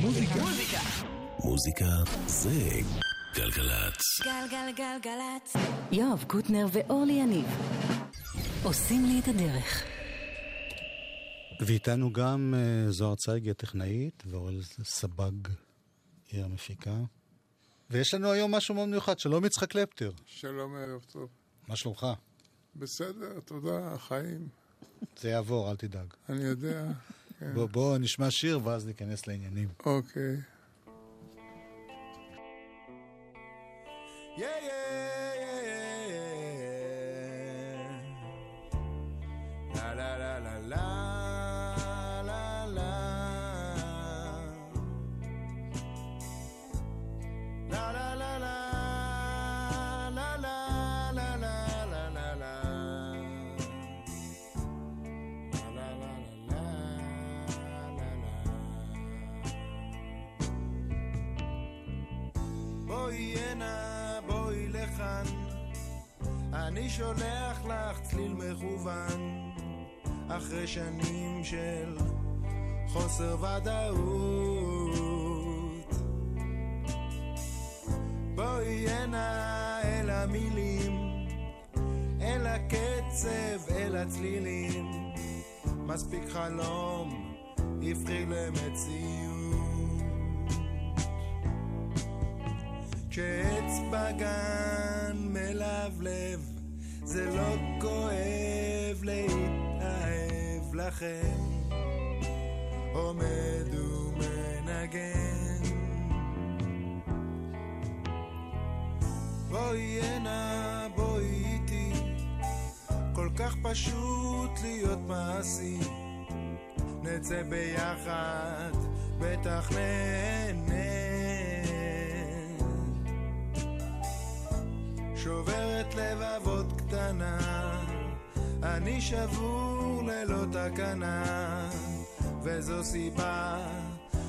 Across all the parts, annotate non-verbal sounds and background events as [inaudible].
מוזיקה. מוזיקה זה גלגלצ. גלגלגלגלצ. יואב קוטנר ואורלי יניב עושים לי את הדרך. ואיתנו גם uh, זוהר צייגי הטכנאית ואורל סבג היא המפיקה. ויש לנו היום משהו מאוד מיוחד, שלום יצחק קלפטר. שלום, ערב טוב. מה שלומך? בסדר, תודה, חיים. זה יעבור, אל תדאג. אני יודע. כן. בוא, בוא נשמע שיר ואז ניכנס לעניינים. אוקיי. Yeah, yeah, yeah, אני שולח לך צליל מכוון, אחרי שנים של חוסר ודאות. בואי הנה אל המילים, אל הקצב, אל הצלילים, מספיק חלום, הפכי למציאות. כשעץ בגן מלבלב, זה לא כואב להתאהב לכם. עומד ומנגן. בואי הנה, בואי איתי, כל כך פשוט להיות מעשי. נצא ביחד, בטח נהנה. שוברת לבבות קטנה, אני שבור ללא תקנה, וזו סיבה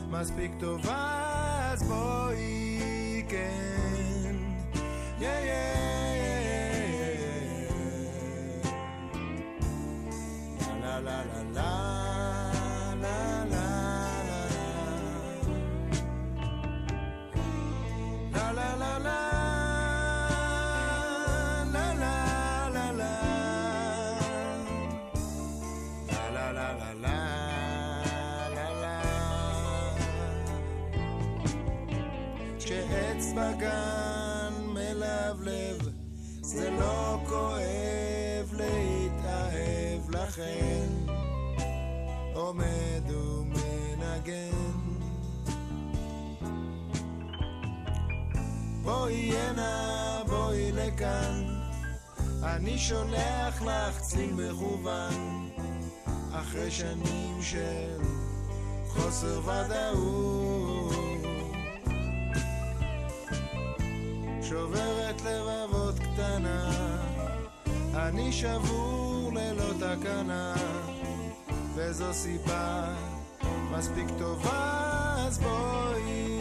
מספיק טובה, אז בואי כן. יא יא לה זה לא כואב להתאהב לכן, עומד ומנגן. בואי הנה, בואי לכאן, אני שולח לך צליל מכוון, אחרי שנים של חוסר ודאות. שוברת לבבות קטנה, אני שבור ללא תקנה, וזו סיבה מספיק טובה, אז בואי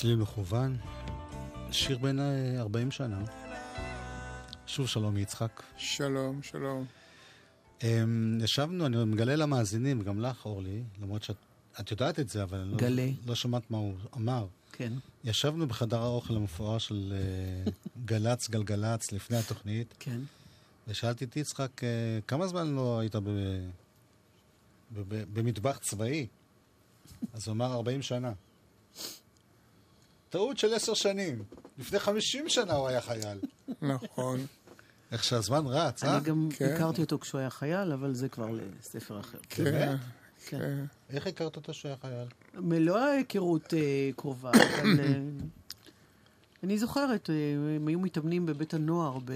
צליל מכוון, שיר בין 40 שנה. שוב שלום יצחק. שלום, שלום. אמ, ישבנו, אני מגלה למאזינים, גם לך, אורלי, למרות שאת את יודעת את זה, אבל לא, גלה. לא שמעת מה הוא אמר. כן. ישבנו בחדר האוכל המפואר של אה, גל"צ, גלגלצ, לפני התוכנית, כן. ושאלתי את יצחק, אה, כמה זמן לא היית ב, ב, ב, במטבח צבאי? אז הוא אמר, 40 שנה. טעות של עשר שנים. לפני 50 שנה הוא היה חייל. נכון. איך שהזמן רץ, אה? אני גם כן. הכרתי אותו כשהוא היה חייל, אבל זה כבר לספר אחר. כן? כן. כן. איך הכרת אותו שהוא היה חייל? מלוא ההיכרות אה, קרובה, אבל אה, אני זוכרת, אה, הם היו מתאמנים בבית הנוער ב...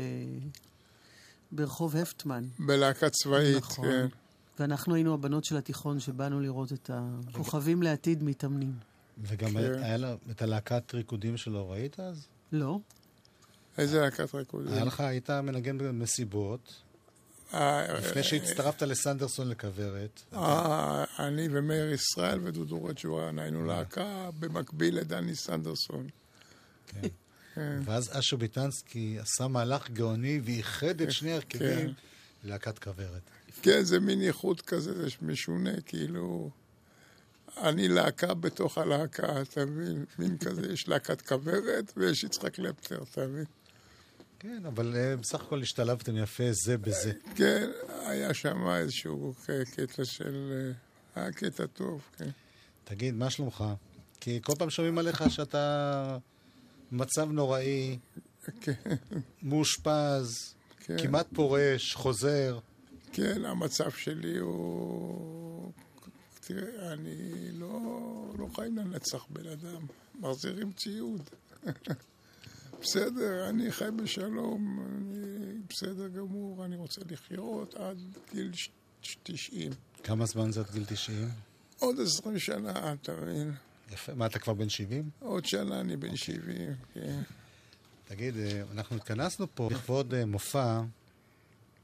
ברחוב הפטמן. בלהקה צבאית, נכון. כן. ואנחנו היינו הבנות של התיכון שבאנו לראות את הכוכבים לעתיד מתאמנים. וגם כן. היה לה את הלהקת ריקודים שלו, ראית אז? לא? איזה להקת ריקודים? היה לך, היית מנגן במסיבות, אה, לפני שהצטרפת לסנדרסון לכוורת. אה, אני ומאיר ישראל ודודו רג'ואן היינו להקה במקביל לדני סנדרסון. כן. כן. ואז אשר ביטנסקי עשה מהלך גאוני ואיחד את שני ההרכבים כן. ללהקת כוורת. כן, זה מין איחוד כזה, זה משונה, כאילו... אני להקה בתוך הלהקה, אתה מבין? מין כזה, יש להקת כוורת ויש יצחק קלפטר, אתה מבין? כן, אבל אה, בסך הכל השתלבתם יפה זה בזה. כן, היה שם איזשהו ק- קטע של... אה, היה קטע טוב, כן. תגיד, מה שלומך? כי כל פעם שומעים עליך שאתה במצב נוראי, כן, מאושפז, כן. כמעט פורש, חוזר. כן, המצב שלי הוא... תראה, אני לא, לא חיים לנצח בן אדם, מחזירים ציוד. [laughs] בסדר, אני חי בשלום, אני בסדר גמור, אני רוצה לחיות עד גיל ש- ש- 90. כמה זמן זה עד גיל 90? עוד 20 שנה, אתה מבין? יפה. מה, אתה כבר בן 70? עוד שנה אני בן 70, כן. תגיד, אה, אנחנו התכנסנו פה לכבוד אה, מופע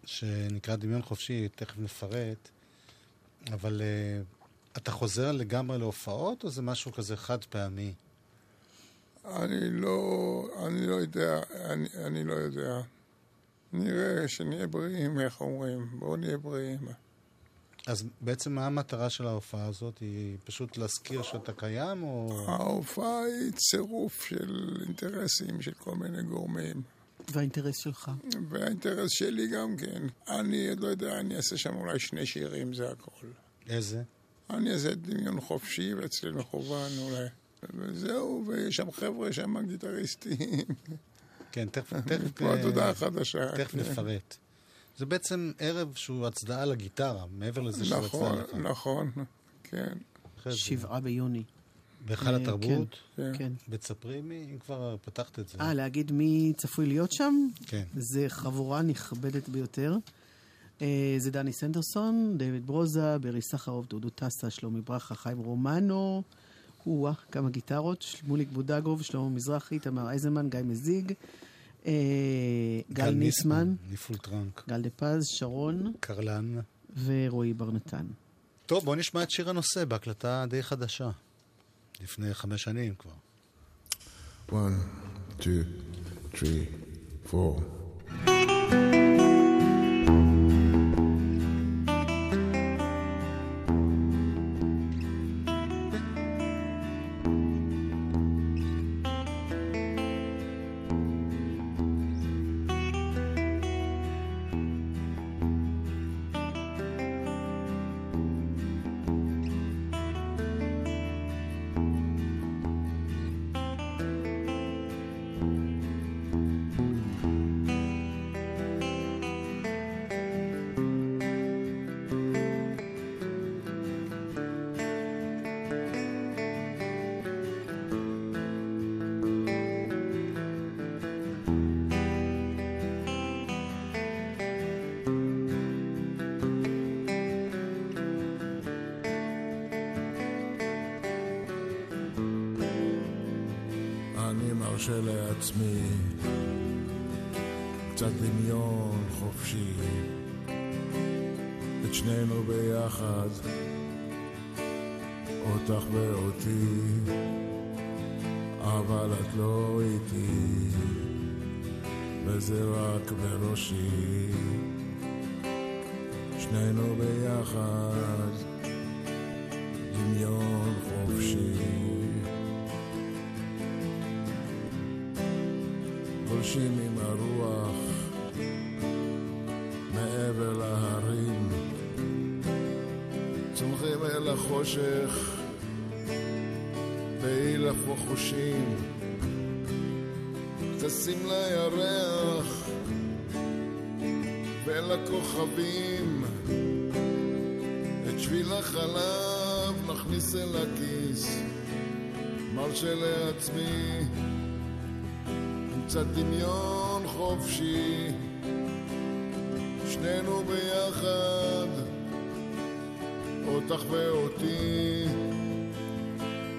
שנקרא דמיון חופשי, תכף נפרט, אבל אה, אתה חוזר לגמרי להופעות, או זה משהו כזה חד פעמי? אני לא, אני לא יודע, אני, אני לא יודע. נראה שנהיה בריאים, איך אומרים. בואו נהיה בריאים. אז בעצם מה המטרה של ההופעה הזאת? היא פשוט להזכיר שאתה קיים, או... ההופעה היא צירוף של אינטרסים של כל מיני גורמים. והאינטרס שלך. והאינטרס שלי גם כן. אני עוד לא יודע, אני אעשה שם אולי שני שירים, זה הכל. איזה? אני אעשה דמיון חופשי ואצלי מכוון אולי. וזהו, ויש שם חבר'ה, שם גיטריסטים. כן, תכף, [laughs] תכף, פה אה, התודעה החדשה. תכף כן. נפרט. זה בעצם ערב שהוא הצדעה לגיטרה, מעבר לזה שהוא הצדעה נכון, לך. נכון, כן, אחרי זה, שבעה ביוני. בהיכל אה, התרבות, כן. כן. בצפרי מי, אם כבר פתחת את זה. אה, להגיד מי צפוי להיות שם? כן. זה חבורה נכבדת ביותר. אה, זה דני סנדרסון, דויד ברוזה, ברי סחרוף, דודו טסה, שלומי ברכה, חיים רומנו, או-אה, כמה גיטרות, שמוליק בודגוב, שלמה מזרחי, תמר אייזנמן, גיא מזיג, אה, גל, גל ניסמן, ניפול טראנק, גל דה פז, שרון, קרלן, ורועי בר נתן. טוב, בואו נשמע את שיר הנושא בהקלטה די חדשה, לפני חמש שנים כבר. 1, 2, 3, 4 מרשה לעצמי. קצת דמיון חופשי. את שנינו ביחד. אותך ואותי. אבל את לא איתי, וזה רק בראשי. שנינו ביחד, גולשים עם הרוח מעבר להרים, צומחים אל החושך, בהילך וחושים, טסים לירח ולכוכבים, את שביל החלב נכניס אל הכיס, מרשה לעצמי קצת דמיון חופשי, שנינו ביחד, אותך ואותי,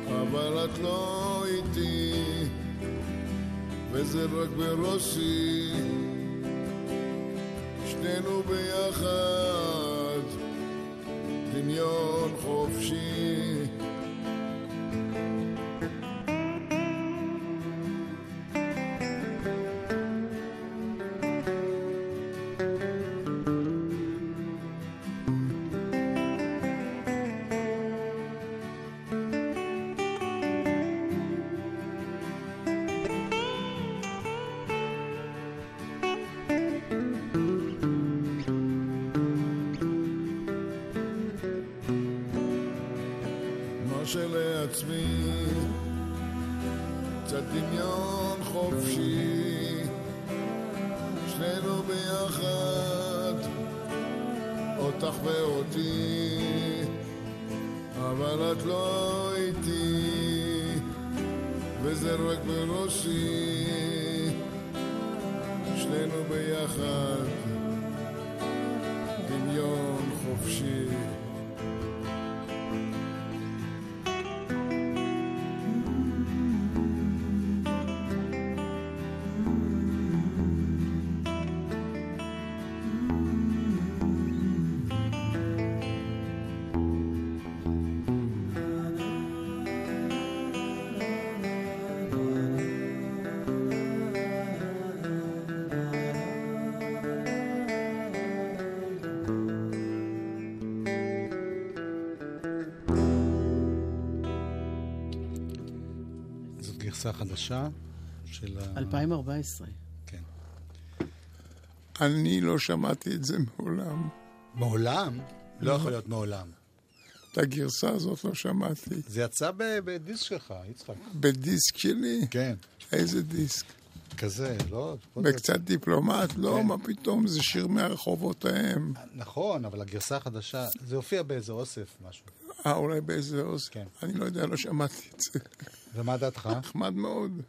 אבל את לא איתי, וזה רק בראשי, שנינו ביחד, דמיון חופשי. גרסה חדשה של ה... 2014. כן. אני לא שמעתי את זה מעולם. מעולם? לא יכול להיות מעולם. את הגרסה הזאת לא שמעתי. זה יצא בדיסק שלך, יצחק. בדיסק שלי? כן. איזה דיסק? כזה, לא? בקצת דיפלומט? לא, כן. מה פתאום, זה שיר מהרחובות ההם. נכון, אבל הגרסה החדשה, זה הופיע באיזה אוסף, משהו. אה, אולי באיזה עוז? כן. אני לא יודע, לא שמעתי את זה. ומה דעתך? נחמד מאוד.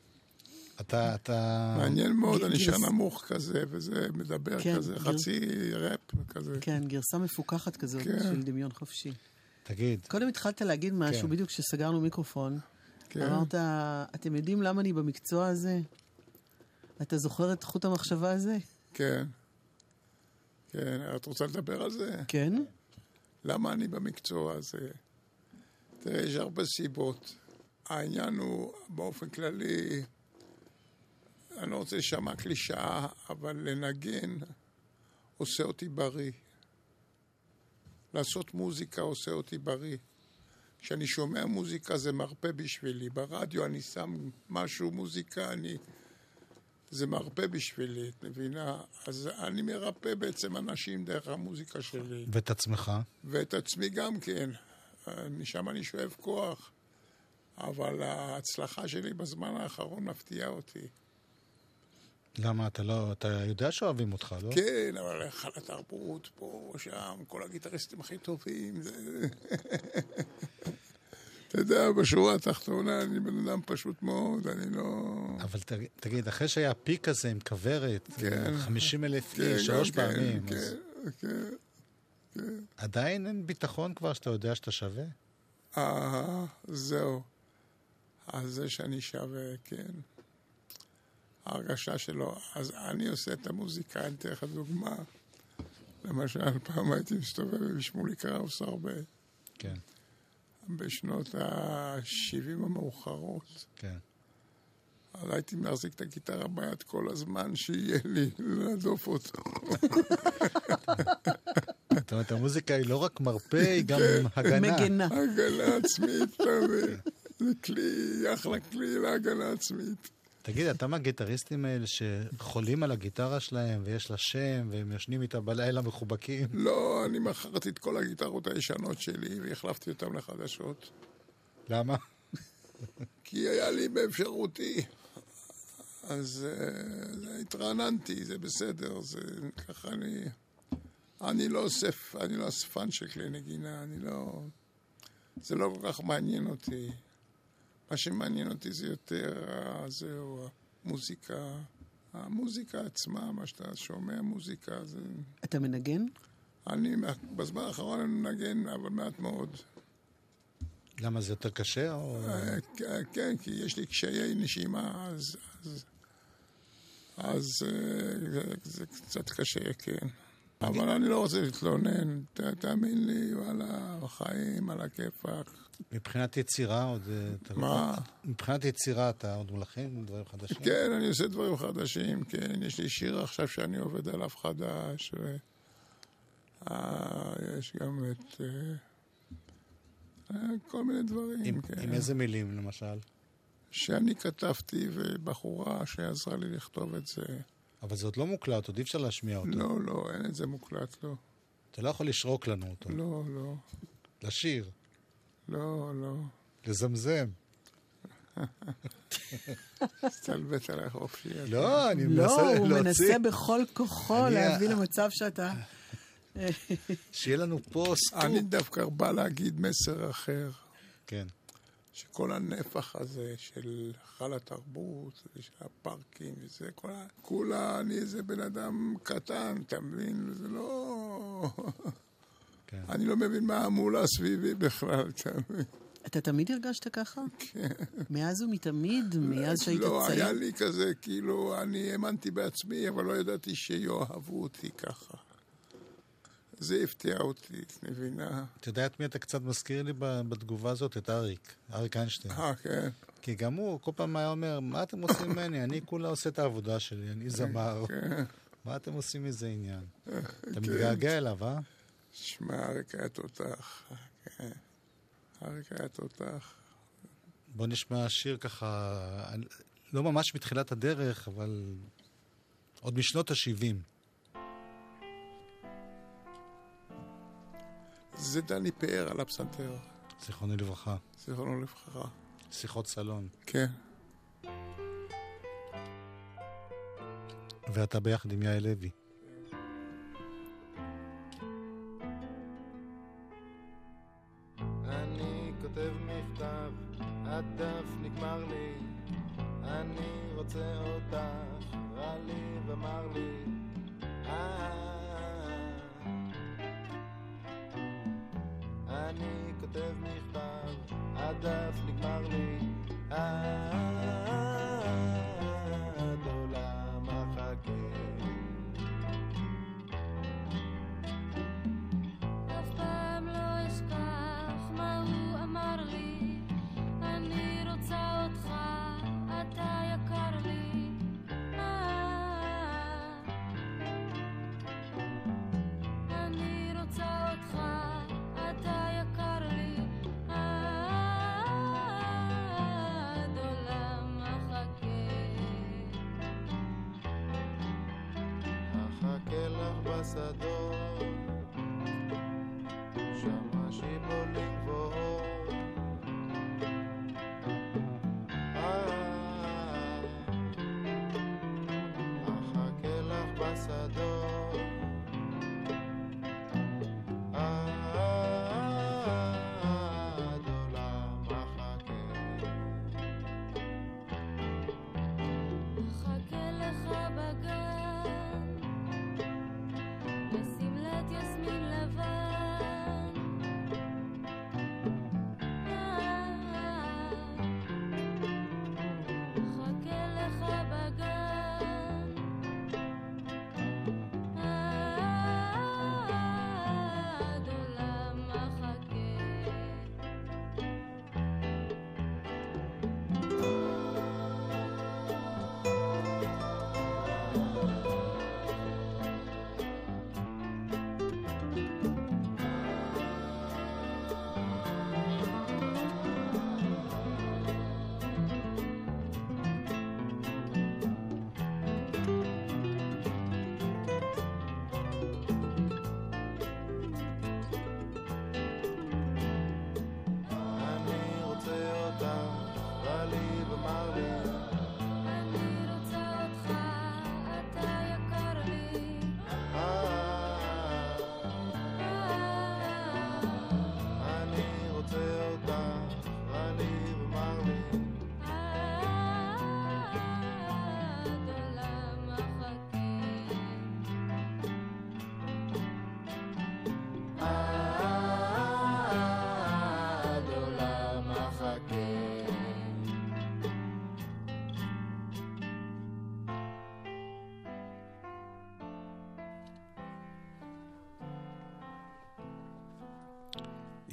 אתה, אתה... מעניין מאוד, ג- אני שר גרס- נמוך כזה, וזה מדבר כן, כזה, גר- חצי ראפ כזה. כן, גרסה מפוקחת כזאת כן. של דמיון חופשי. תגיד, קודם התחלת להגיד משהו, כן. בדיוק כשסגרנו מיקרופון. כן. אמרת, אתם יודעים למה אני במקצוע הזה? אתה זוכר את חוט המחשבה הזה? כן. כן, את רוצה לדבר על זה? כן? למה אני במקצוע הזה? תראה, יש הרבה סיבות. העניין הוא, באופן כללי, אני לא רוצה להישמע קלישאה, אבל לנגן עושה אותי בריא. לעשות מוזיקה עושה אותי בריא. כשאני שומע מוזיקה זה מרפא בשבילי. ברדיו אני שם משהו, מוזיקה, אני... זה מרפא בשבילי, את מבינה? אז אני מרפא בעצם אנשים דרך המוזיקה שלי. ואת עצמך? ואת עצמי גם כן. משם אני שואב כוח. אבל ההצלחה שלי בזמן האחרון מפתיעה אותי. למה אתה לא... אתה יודע שאוהבים אותך, לא? כן, אבל היכל התרבות, פה, שם, כל הגיטריסטים הכי טובים. זה... אתה יודע, בשורה התחתונה אני בן אדם פשוט מאוד, אני לא... אבל ת- תגיד, אחרי שהיה פיק כזה עם כוורת, כן. 50 אלף כן, איש, שלוש גם כן, פעמים, כן, אז כן. עדיין אין ביטחון כבר שאתה יודע שאתה שווה? אה, זהו. אז זה שאני שווה, כן. ההרגשה שלו. אז אני עושה את המוזיקה, אני אתן לך דוגמה. למשל, פעם הייתי מסתובב עם שמולי קראוס הרבה, כן, בשנות ה-70 המאוחרות. כן. אז הייתי מחזיק את הגיטרה ביד כל הזמן, שיהיה לי להדוף אותו. [laughs] זאת אומרת, המוזיקה היא לא רק מרפא, היא גם הגנה. מגנה. הגנה עצמית, אתה מבין? זה כלי, אחלה כלי להגנה עצמית. תגיד, אתה מהגיטריסטים האלה שחולים על הגיטרה שלהם, ויש לה שם, והם ישנים איתה בלילה מחובקים? לא, אני מכרתי את כל הגיטרות הישנות שלי והחלפתי אותן לחדשות. למה? כי היה לי באפשרותי. אז uh, התרעננתי, זה בסדר, זה ככה אני... אני לא אוסף, אני לא אספן של כלי נגינה, אני לא... זה לא כל כך מעניין אותי. מה שמעניין אותי זה יותר, אה, זהו, המוזיקה, המוזיקה עצמה, מה שאתה שומע מוזיקה, זה... אתה מנגן? אני, בזמן האחרון אני מנגן, אבל מעט מאוד. למה זה יותר קשה? או... אה, כן, כי יש לי קשיי נשימה, אז... אז, אז אה, זה, זה קצת קשה, כן. אבל אני לא רוצה להתלונן, תאמין לי, וואלה, החיים על הכיפאק. מבחינת יצירה עוד... אה, מה? מבחינת יצירה אתה עוד מולחים דברים חדשים? כן, אני עושה דברים חדשים, כן. יש לי שיר עכשיו שאני עובד עליו חדש, ו... אה, יש גם את... אה, אה, כל מיני דברים, עם, כן. עם איזה מילים, למשל? שאני כתבתי, ובחורה שעזרה לי לכתוב את זה. אבל זה עוד לא מוקלט, עוד אי אפשר להשמיע אותו. לא, לא, אין את זה מוקלט, לא. אתה לא יכול לשרוק לנו אותו. לא, לא, לשיר, לא, לא. לזמזם. תסתלבט עליי חופשי. אתה. לא, אני לא, מנסה הוא להוציא, מנסה בכל כוחו להביא למצב שאתה... שיהיה לנו פה סקופ. אני דווקא בא להגיד מסר אחר. כן. שכל הנפח הזה של היכל התרבות, ושל הפארקים, וזה, כל ה... כולה, אני איזה בן אדם קטן, אתה מבין? זה לא... כן. אני לא מבין מה המולה סביבי בכלל, אתה מבין? אתה תמיד הרגשת ככה? כן. מאז ומתמיד, מאז שהיית לא, צעיר? היה לי כזה, כאילו, אני האמנתי בעצמי, אבל לא ידעתי שיאהבו אותי ככה. זה הפתיע אותי, את מבינה? אתה יודע את מי אתה קצת מזכיר לי בתגובה הזאת? את אריק, אריק איינשטיין. אה, כן. כי גם הוא כל פעם היה אומר, מה אתם עושים ממני? אני כולה עושה את העבודה שלי, אני זמר. כן. מה אתם עושים מזה עניין? אתה מתגעגע אליו, אה? שמע, אריק היה תותח. כן. אריק היה תותח. בוא נשמע שיר ככה, לא ממש מתחילת הדרך, אבל עוד משנות ה-70. זה דני פאר על הפסנתר, זיכרונו לברכה. זיכרונו לברכה. שיחות סלון. כן. ואתה ביחד עם יעל לוי. הדף נגמר לי, אני רוצה אותך, רע לי ומר לי. אה, אני כותב מכתב, הדף נגמר לי, עד לך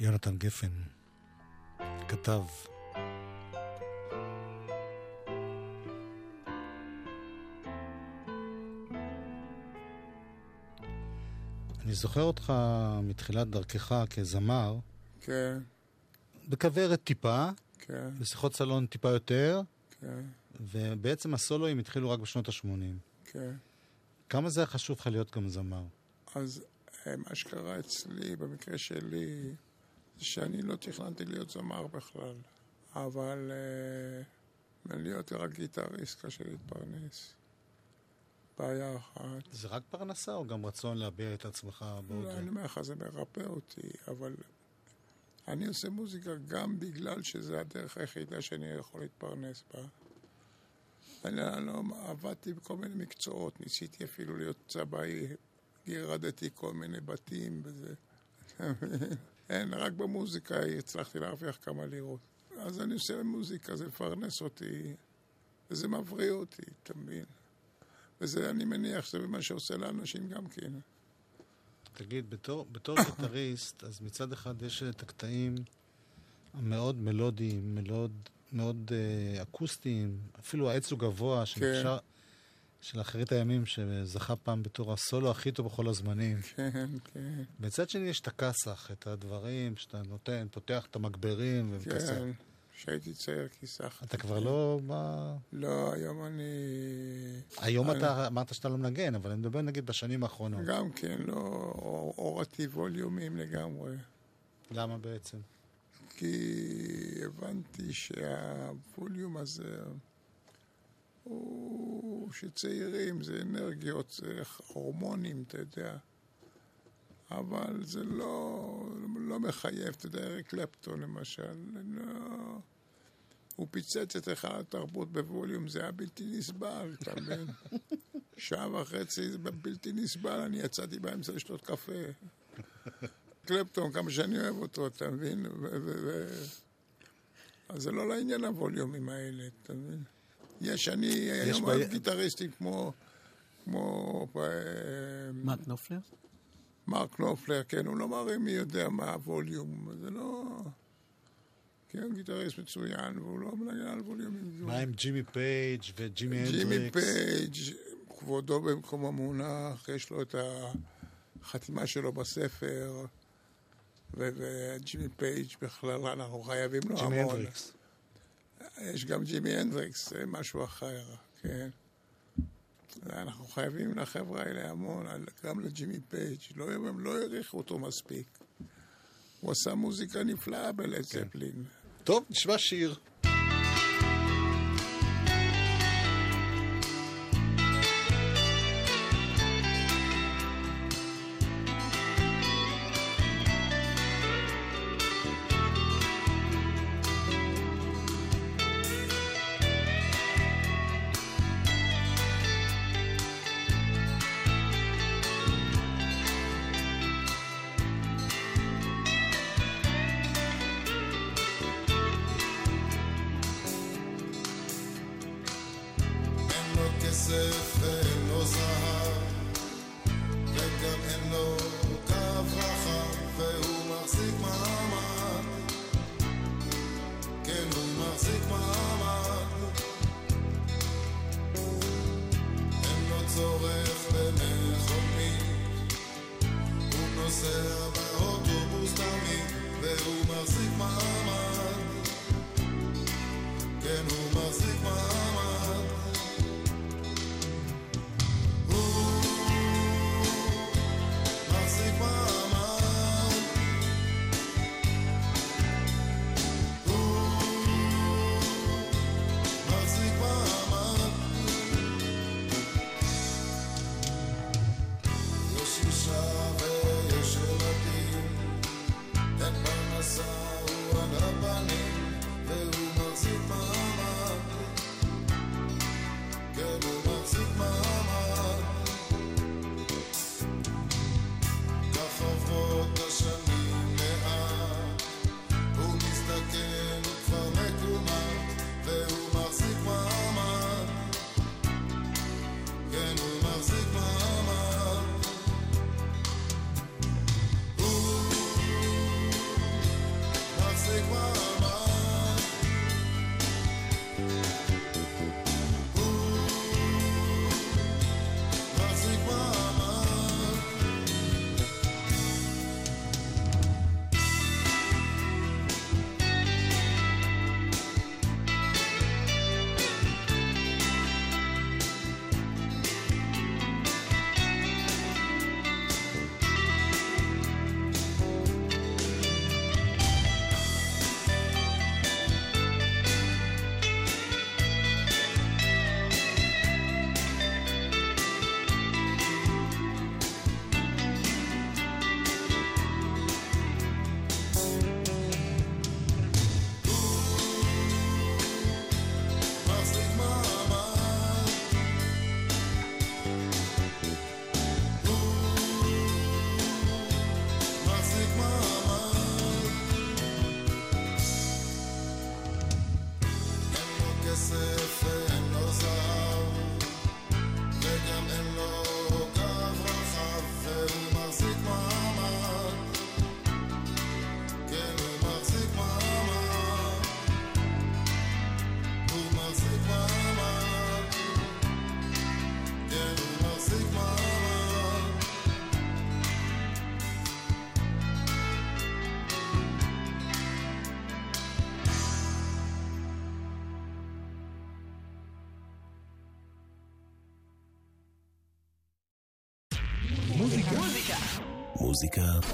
יונתן גפן כתב. אני זוכר אותך מתחילת דרכך כזמר, כן, בכוורת טיפה, כן, בשיחות סלון טיפה יותר, כן, ובעצם הסולואים התחילו רק בשנות ה-80. כן. כמה זה היה חשוב לך להיות גם זמר? אז אה, מה שקרה אצלי, במקרה שלי, שאני לא תכננתי להיות זמר בכלל, אבל אה, להיות רק גיטריסט קשה להתפרנס. בעיה אחת. זה רק פרנסה או גם רצון להביע את עצמך לא, באודיו? אני אומר לך, זה מרפא אותי, אבל אני עושה מוזיקה גם בגלל שזה הדרך היחידה שאני יכול להתפרנס בה. אני לא, עבדתי בכל מיני מקצועות, ניסיתי אפילו להיות צבאי, גירדתי כל מיני בתים וזה. אין, רק במוזיקה הצלחתי להרוויח כמה לירות. אז אני עושה מוזיקה, זה מפרנס אותי, וזה מבריא אותי, אתה מבין? וזה, אני מניח שזה מה שעושה לאנשים גם כן. תגיד, בתור, בתור [coughs] גיטריסט, אז מצד אחד יש את הקטעים המאוד מלודיים, מאוד, מאוד אה, אקוסטיים, אפילו העץ הוא גבוה, שנחשב, של אחרית הימים, שזכה פעם בתור הסולו הכי טוב בכל הזמנים. [laughs] כן, כן. מצד שני יש את הכסח, את הדברים שאתה נותן, פותח את המגברים ומכסח. כן, כשהייתי צעיר כיסחתי. אתה כבר לא... מה... לא, היום אני... היום אני- אתה אמרת שאתה לא מנגן, אבל אני מדבר נגיד בשנים האחרונות. גם כן, לא אור- הורדתי ווליומים לגמרי. למה בעצם? כי הבנתי שהווליום הזה הוא שצעירים, זה אנרגיות, זה הורמונים, אתה יודע. אבל זה לא, לא מחייב, אתה יודע, אריק קלפטון למשל, לא... הוא פיצץ את היכל התרבות בווליום, זה היה בלתי נסבל, אתה מבין? [laughs] שעה וחצי זה בלתי נסבל, אני יצאתי באמצע לשתות קפה. קלפטון, כמה שאני אוהב אותו, אתה מבין? ו- ו- ו- אז זה לא לעניין הווליומים האלה, אתה מבין? יש, אני היום אוהב גיטריסטים כמו... כמו... אה, מרק נופלר? מרק נופלר, כן, הוא לא מראה מי יודע מה הווליום, זה לא... כן, הוא גיטריסט מצוין, והוא לא מנגן על ווליומים. מה עם ג'ימי פייג' וג'ימי ג'ימי הנדריקס? פייג', כבודו במקומו מונח, יש לו את החתימה שלו בספר, וג'ימי פייג' בכלל, אנחנו חייבים לו המון. ג'ימי הנדריקס. יש גם ג'ימי הנדריקס, זה משהו אחר, כן. אנחנו חייבים לחבר'ה האלה המון, גם לג'ימי פייג', לא, הם לא העריכו אותו מספיק. הוא עשה מוזיקה נפלאה בלד זפלין. טוב, נשמע שיר.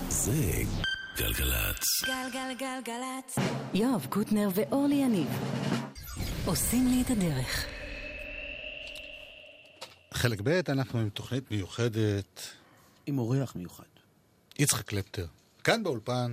זה גלגלצ. גלגלגלגלצ. יואב קוטנר ואורלי יניב עושים לי את הדרך. חלק ב', אנחנו עם תוכנית מיוחדת. עם אורח מיוחד. יצחק קלפטר. כאן באולפן.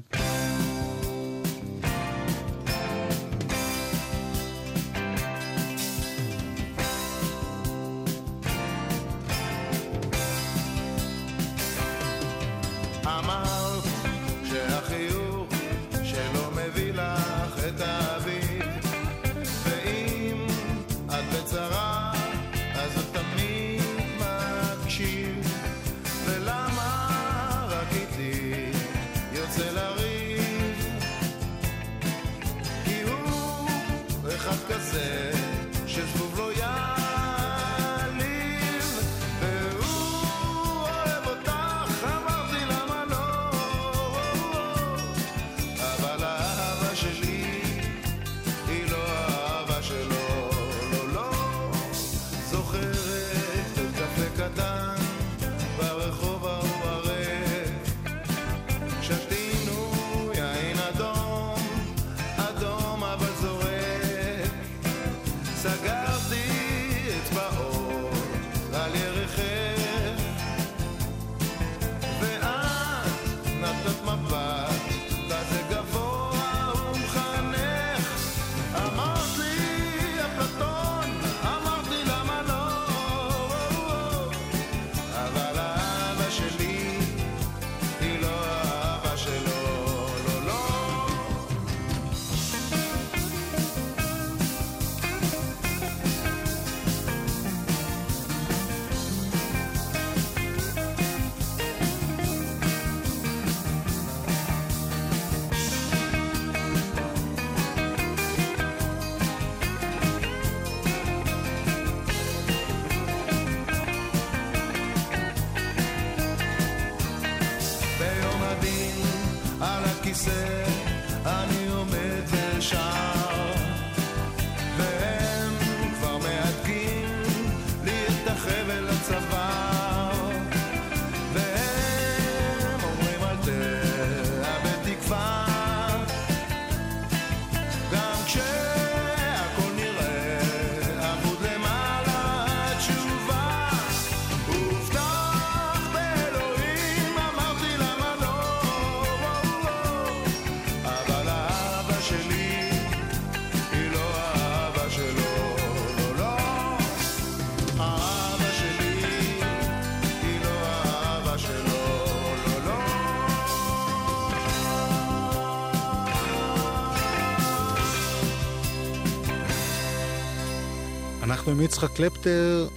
עם יצחק קלפטר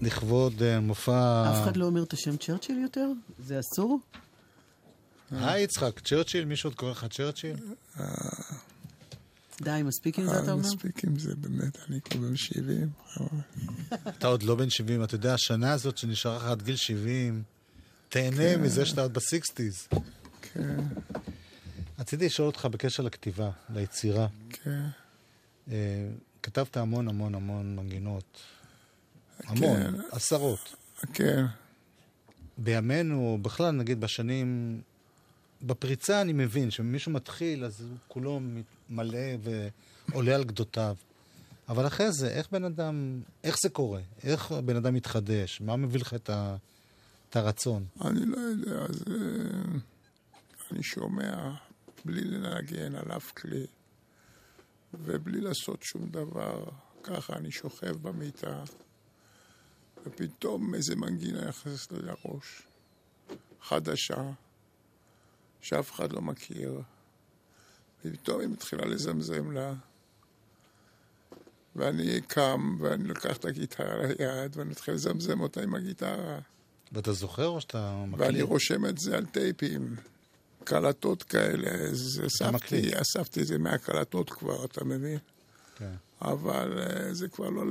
לכבוד אה, מופע... אף אחד לא אומר את השם צ'רצ'יל יותר? זה אסור? היי יצחק, צ'רצ'יל? מישהו עוד קורא לך צ'רצ'יל? די, מספיק עם זה, אתה אומר? מספיק עם זה, באמת, אני כבר בן 70. אתה עוד לא בן 70, אתה יודע, השנה הזאת שנשארה לך עד גיל 70, תהנה כן. מזה שאתה עוד בסיקסטיז. כן. רציתי לשאול אותך בקשר לכתיבה, ליצירה. כן. אה, כתבת המון המון המון מנגינות. המון, כן. עשרות. כן, בימינו, בכלל, נגיד בשנים... בפריצה אני מבין שמישהו מתחיל, אז הוא כולו מלא ועולה על גדותיו. אבל אחרי זה, איך בן אדם, איך זה קורה? איך בן אדם מתחדש? מה מביא לך את, ה, את הרצון? אני לא יודע, אז אה, אני שומע בלי לנגן על אף כלי ובלי לעשות שום דבר. ככה אני שוכב במיטה, ופתאום איזה מנגינה נכנסת לי לראש, חדשה, שאף אחד לא מכיר, ופתאום היא מתחילה לזמזם לה. ואני קם, ואני לוקח את הגיטרה ליד, ואני מתחיל לזמזם אותה עם הגיטרה. ואתה זוכר או שאתה ואני מקליט? רושם את זה על טייפים, קלטות כאלה, אז אספתי. אספתי את זה מהקלטות כבר, אתה מבין? כן. אבל אה, זה כבר לא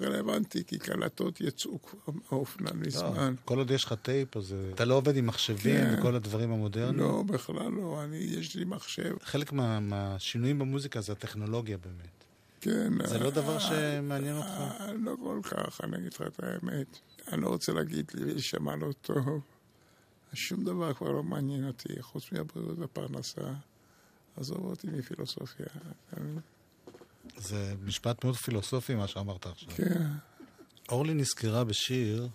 רלוונטי, כי קלטות יצאו כבר מהאופנה מזמן. כל עוד יש לך טייפ, אז אה, אתה לא עובד עם מחשבים כן. וכל הדברים המודרניים? לא, בכלל לא, אני, יש לי מחשב. חלק מה, מהשינויים במוזיקה זה הטכנולוגיה באמת. כן. זה לא דבר שמעניין אותך? אה, לא כל כך, אני אגיד לך את האמת. אני לא רוצה להגיד לי להישמע לא טוב. שום דבר כבר לא מעניין אותי, חוץ מהבריאות והפרנסה. עזוב אותי מפילוסופיה. זה משפט מאוד פילוסופי מה שאמרת עכשיו. כן. אורלי נזכרה בשיר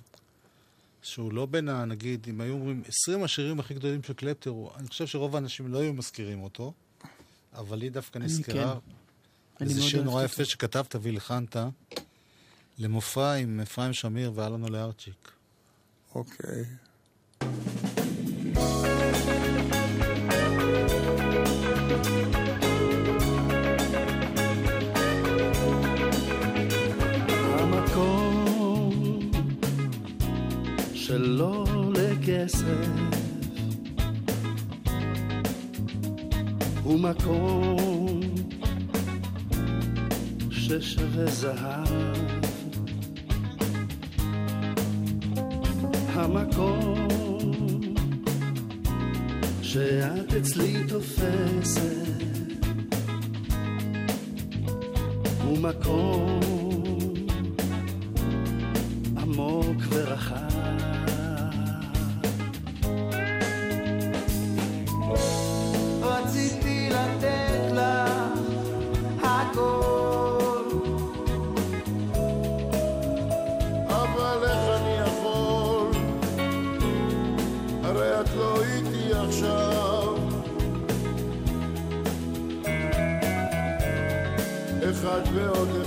שהוא לא בין. נגיד, אם היו אומרים 20 השירים הכי גדולים של קלפטר, אני חושב שרוב האנשים לא היו מזכירים אותו, אבל היא דווקא נזכרה. כן. אני זה מאוד שיר נורא. יפה שכתבת והלחנת למופע עם אפרים שמיר ואלונו לארצ'יק. אוקיי. שלא לכסף הוא מקום ששווה זהב. המקום שאת אצלי תופסת הוא מקום עמוק ורחב. אחד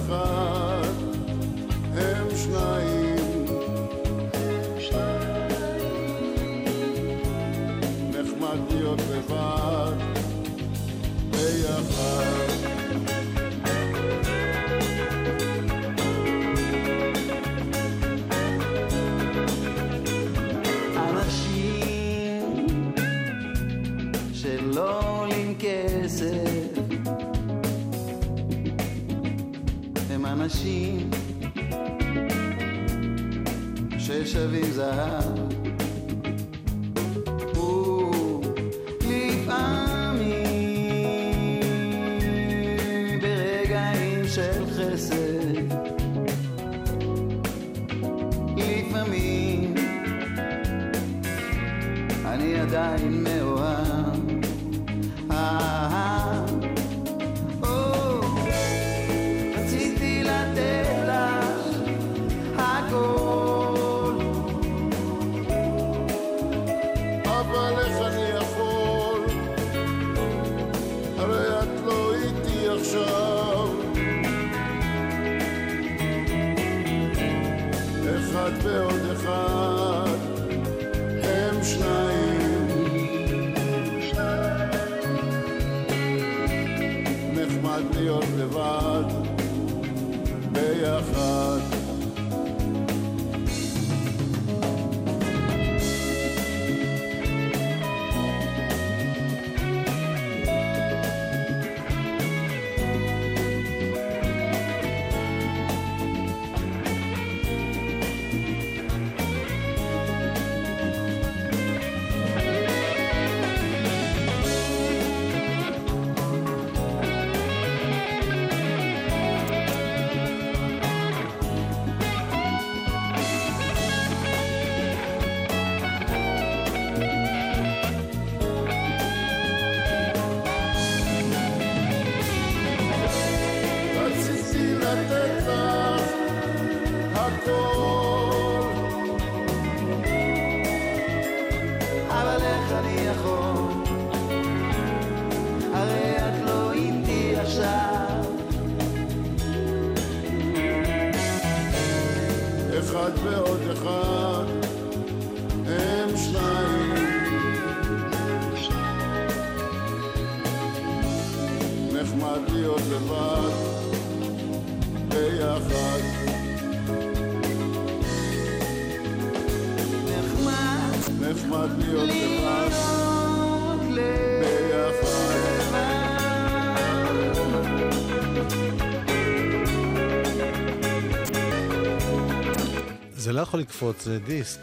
יכול לקפוץ, זה דיסק.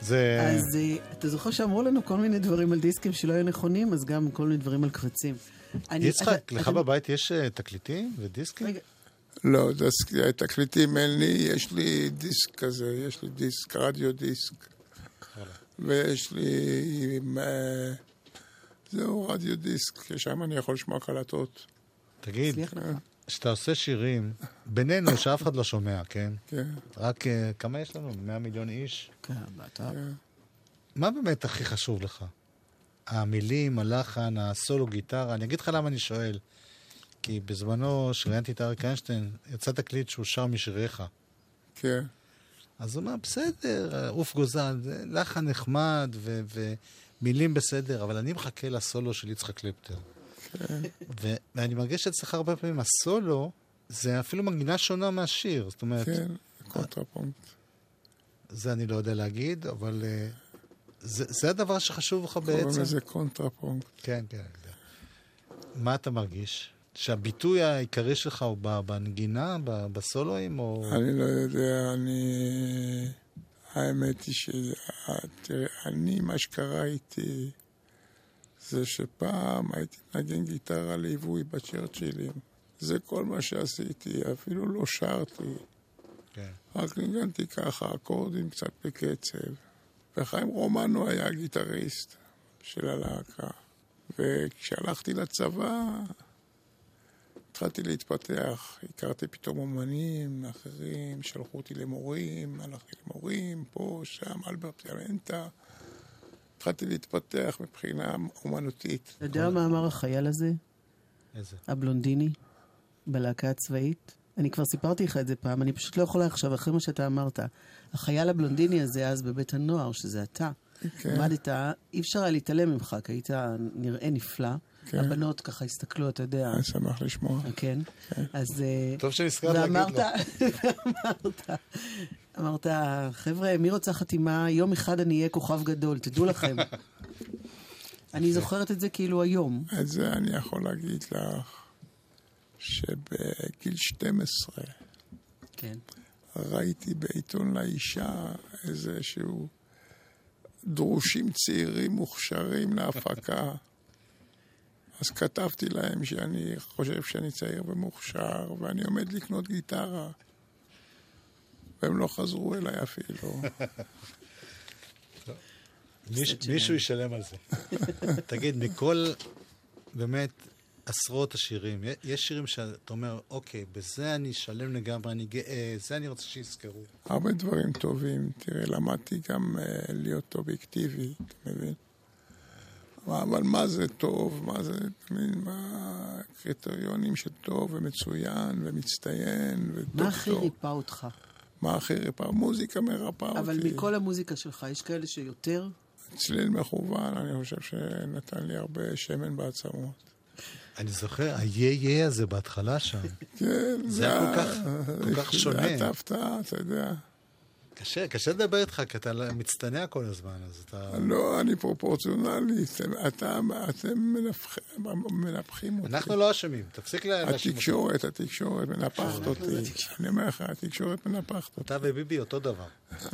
זה... אז אה, אתה זוכר שאמרו לנו כל מיני דברים על דיסקים שלא היו נכונים, אז גם כל מיני דברים על קבצים. אני- יצחק, אתה- לך אתה- בבית יש אה, תקליטים ודיסקים? רגע, לא, דס- תקליטים אין לי, יש לי דיסק כזה, יש לי דיסק, רדיו דיסק. ויש לי... אה, זהו, רדיו דיסק, שם אני יכול לשמוע קלטות. תגיד. כשאתה עושה שירים, בינינו, שאף אחד לא שומע, כן? כן. רק אה, כמה יש לנו? 100 מיליון איש? כן, באתר. מה באמת הכי חשוב לך? המילים, הלחן, הסולו גיטרה? אני אגיד לך למה אני שואל. כי בזמנו, כשראיינתי את אריק איינשטיין, יצא תקליט שהוא שר משיריך. כן. אז הוא אמר, בסדר, עוף גוזל, זה לחן נחמד ו- ומילים בסדר, אבל אני מחכה לסולו של יצחק קלפטר. ואני מרגיש שאצלך הרבה פעמים הסולו זה אפילו מנגינה שונה מהשיר. זאת אומרת, כן, קונטרפונקט. זה אני לא יודע להגיד, אבל אה, זה, זה הדבר שחשוב לך קוראים בעצם. לזה קונטרפונקט. כן, כן, אני יודע. מה אתה מרגיש? שהביטוי העיקרי שלך הוא בנגינה, בסולואים, או... אני לא יודע, אני... האמת היא ש... תראה, אני, מה שקרה איתי זה שפעם הייתי מנגן גיטרה ליווי בצ'רצ'ילים. זה כל מה שעשיתי, אפילו לא שרתי. כן. רק ניגנתי ככה, אקורדים קצת בקצב. וחיים רומנו היה הגיטריסט של הלהקה. וכשהלכתי לצבא, התחלתי להתפתח. הכרתי פתאום אומנים אחרים, שלחו אותי למורים, הלכתי למורים, פה, שם, אלברט ילנטה. התחלתי להתפתח מבחינה אומנותית. אתה יודע מה אמר החייל הזה, איזה? הבלונדיני, בלהקה הצבאית? אני כבר סיפרתי לך את זה פעם, אני פשוט לא יכולה עכשיו, אחרי מה שאתה אמרת. החייל הבלונדיני הזה אז בבית הנוער, שזה אתה, כן. עמדת, אי אפשר היה להתעלם ממך, כי היית נראה נפלא. כן. הבנות ככה הסתכלו, אתה יודע. אני שמח לשמוע. כן. אז... אה, טוב שנזכרת להגיד לו. [laughs] ואמרת, אמרת, חבר'ה, מי רוצה חתימה? יום אחד אני אהיה כוכב גדול, תדעו לכם. [laughs] אני זוכרת את זה כאילו היום. את זה אני יכול להגיד לך, שבגיל 12 כן. ראיתי בעיתון לאישה איזשהו דרושים צעירים מוכשרים להפקה. [laughs] אז כתבתי להם שאני חושב שאני צעיר ומוכשר, ואני עומד לקנות גיטרה. והם לא חזרו אליי אפילו. [laughs] מיש, מישהו ישלם על זה. [laughs] תגיד, מכל, באמת, עשרות השירים, יש שירים שאתה אומר, אוקיי, בזה אני שלם לגמרי, אני גאה, זה אני רוצה שיזכרו. הרבה דברים טובים. תראה, למדתי גם uh, להיות אובייקטיבי, אתה מבין? אבל- מה זה טוב? מה זה, מבין? מה הקריטריונים של טוב ומצוין ומצטיין מה וטוב הכי? ריפא אותך? מה הכי ריפא? מוזיקה מרפאה אותי. אבל מכל המוזיקה שלך, יש כאלה שיותר? צליל מכוון, אני חושב שנתן לי הרבה שמן בעצמות. אני זוכר, היה-יה הזה בהתחלה שם. כן, זה היה כל כך- כל כך זה [laughs] שונה. היה הפתעה, אתה יודע. קשה, קשה לדבר איתך, כי אתה מצטנע כל הזמן, אז אתה... לא, אני פרופורציונלי, אתם- אתם מנפח- מנפחים אותי. אנחנו לא אשמים, תפסיק לה- להאשים אותנו. התקשורת, התקשורת מנפחת אותי. אני אומר לך, התקשורת מנפחת אותי. אתה וביבי אותו דבר. [laughs]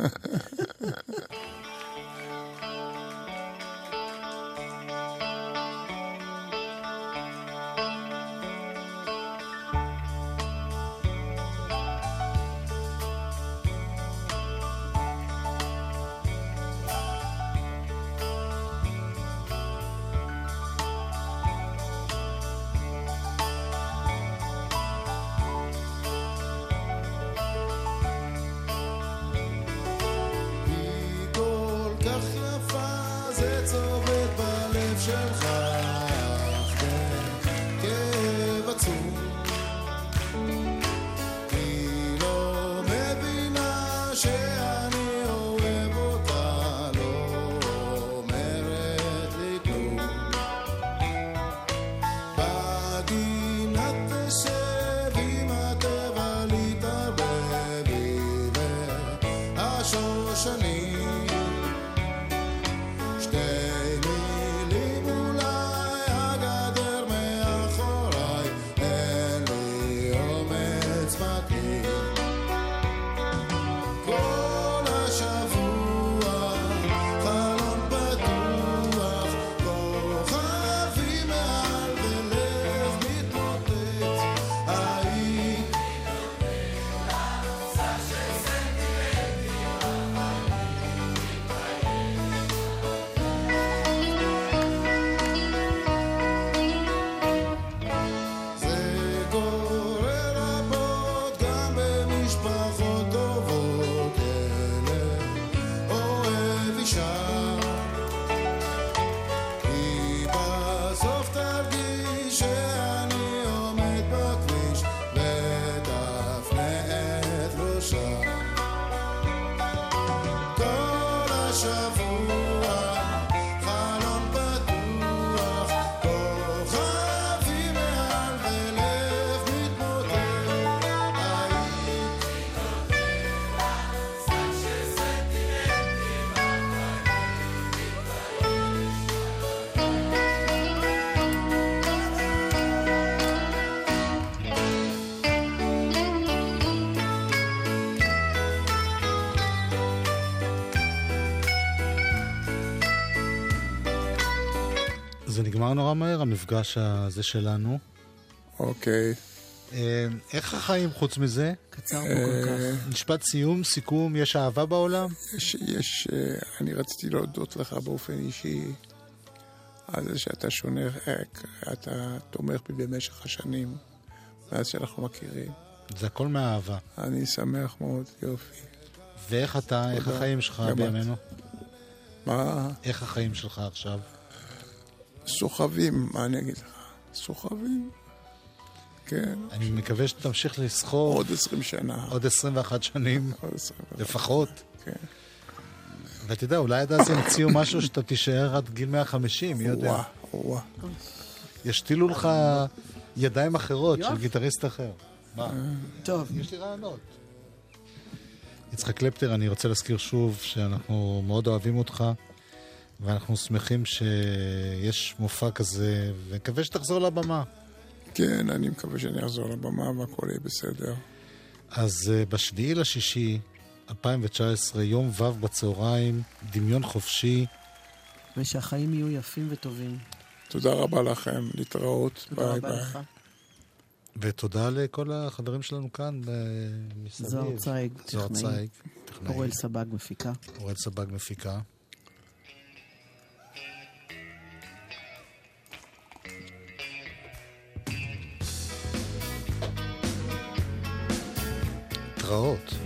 נגמר נורא מהר, המפגש הזה שלנו. אוקיי. אה, איך החיים חוץ מזה? קצר פה כל כך. משפט סיום, סיכום, יש אהבה בעולם? יש, יש, אה, אני רציתי להודות לך באופן אישי על זה שאתה שונה, אה, אתה תומך בי במשך השנים, מאז שאנחנו מכירים. זה הכל מהאהבה. אני שמח מאוד, יופי. ואיך אתה, איך. החיים שלך. בימינו? מה? איך החיים שלך עכשיו? סוחבים, מה אני אגיד לך? סוחבים. כן, אני מקווה שתמשיך לסחור עוד עשרים שנה. עוד 21 שנים עוד 20 לפחות. כן. ואתה יודע, אולי עד אז ימציאו משהו שאתה תישאר עד גיל 150, מי יודע. וואה, וואה. ישתילו לך ידיים אחרות של. גיטריסט אחר. מה? טוב, יש לי רעיונות. יצחק קלפטר, אני רוצה להזכיר שוב שאנחנו מאוד אוהבים אותך, ואנחנו שמחים שיש מופע כזה, ונקווה שתחזור לבמה. כן, אני מקווה שאני אחזור לבמה והכל יהיה בסדר. אז אה, בשביעי לשישי, 2019, יום ו' בצהריים, דמיון חופשי. ושהחיים יהיו יפים וטובים. תודה רבה לכם, להתראות, תודה ביי רבה ביי. לך. ותודה לכל החברים שלנו כאן אה, מסביב. זוהר צייג, זוהר טכנאי. צייג, טכנאי. אוראל סבג מפיקה. אוראל סבג מפיקה. rood.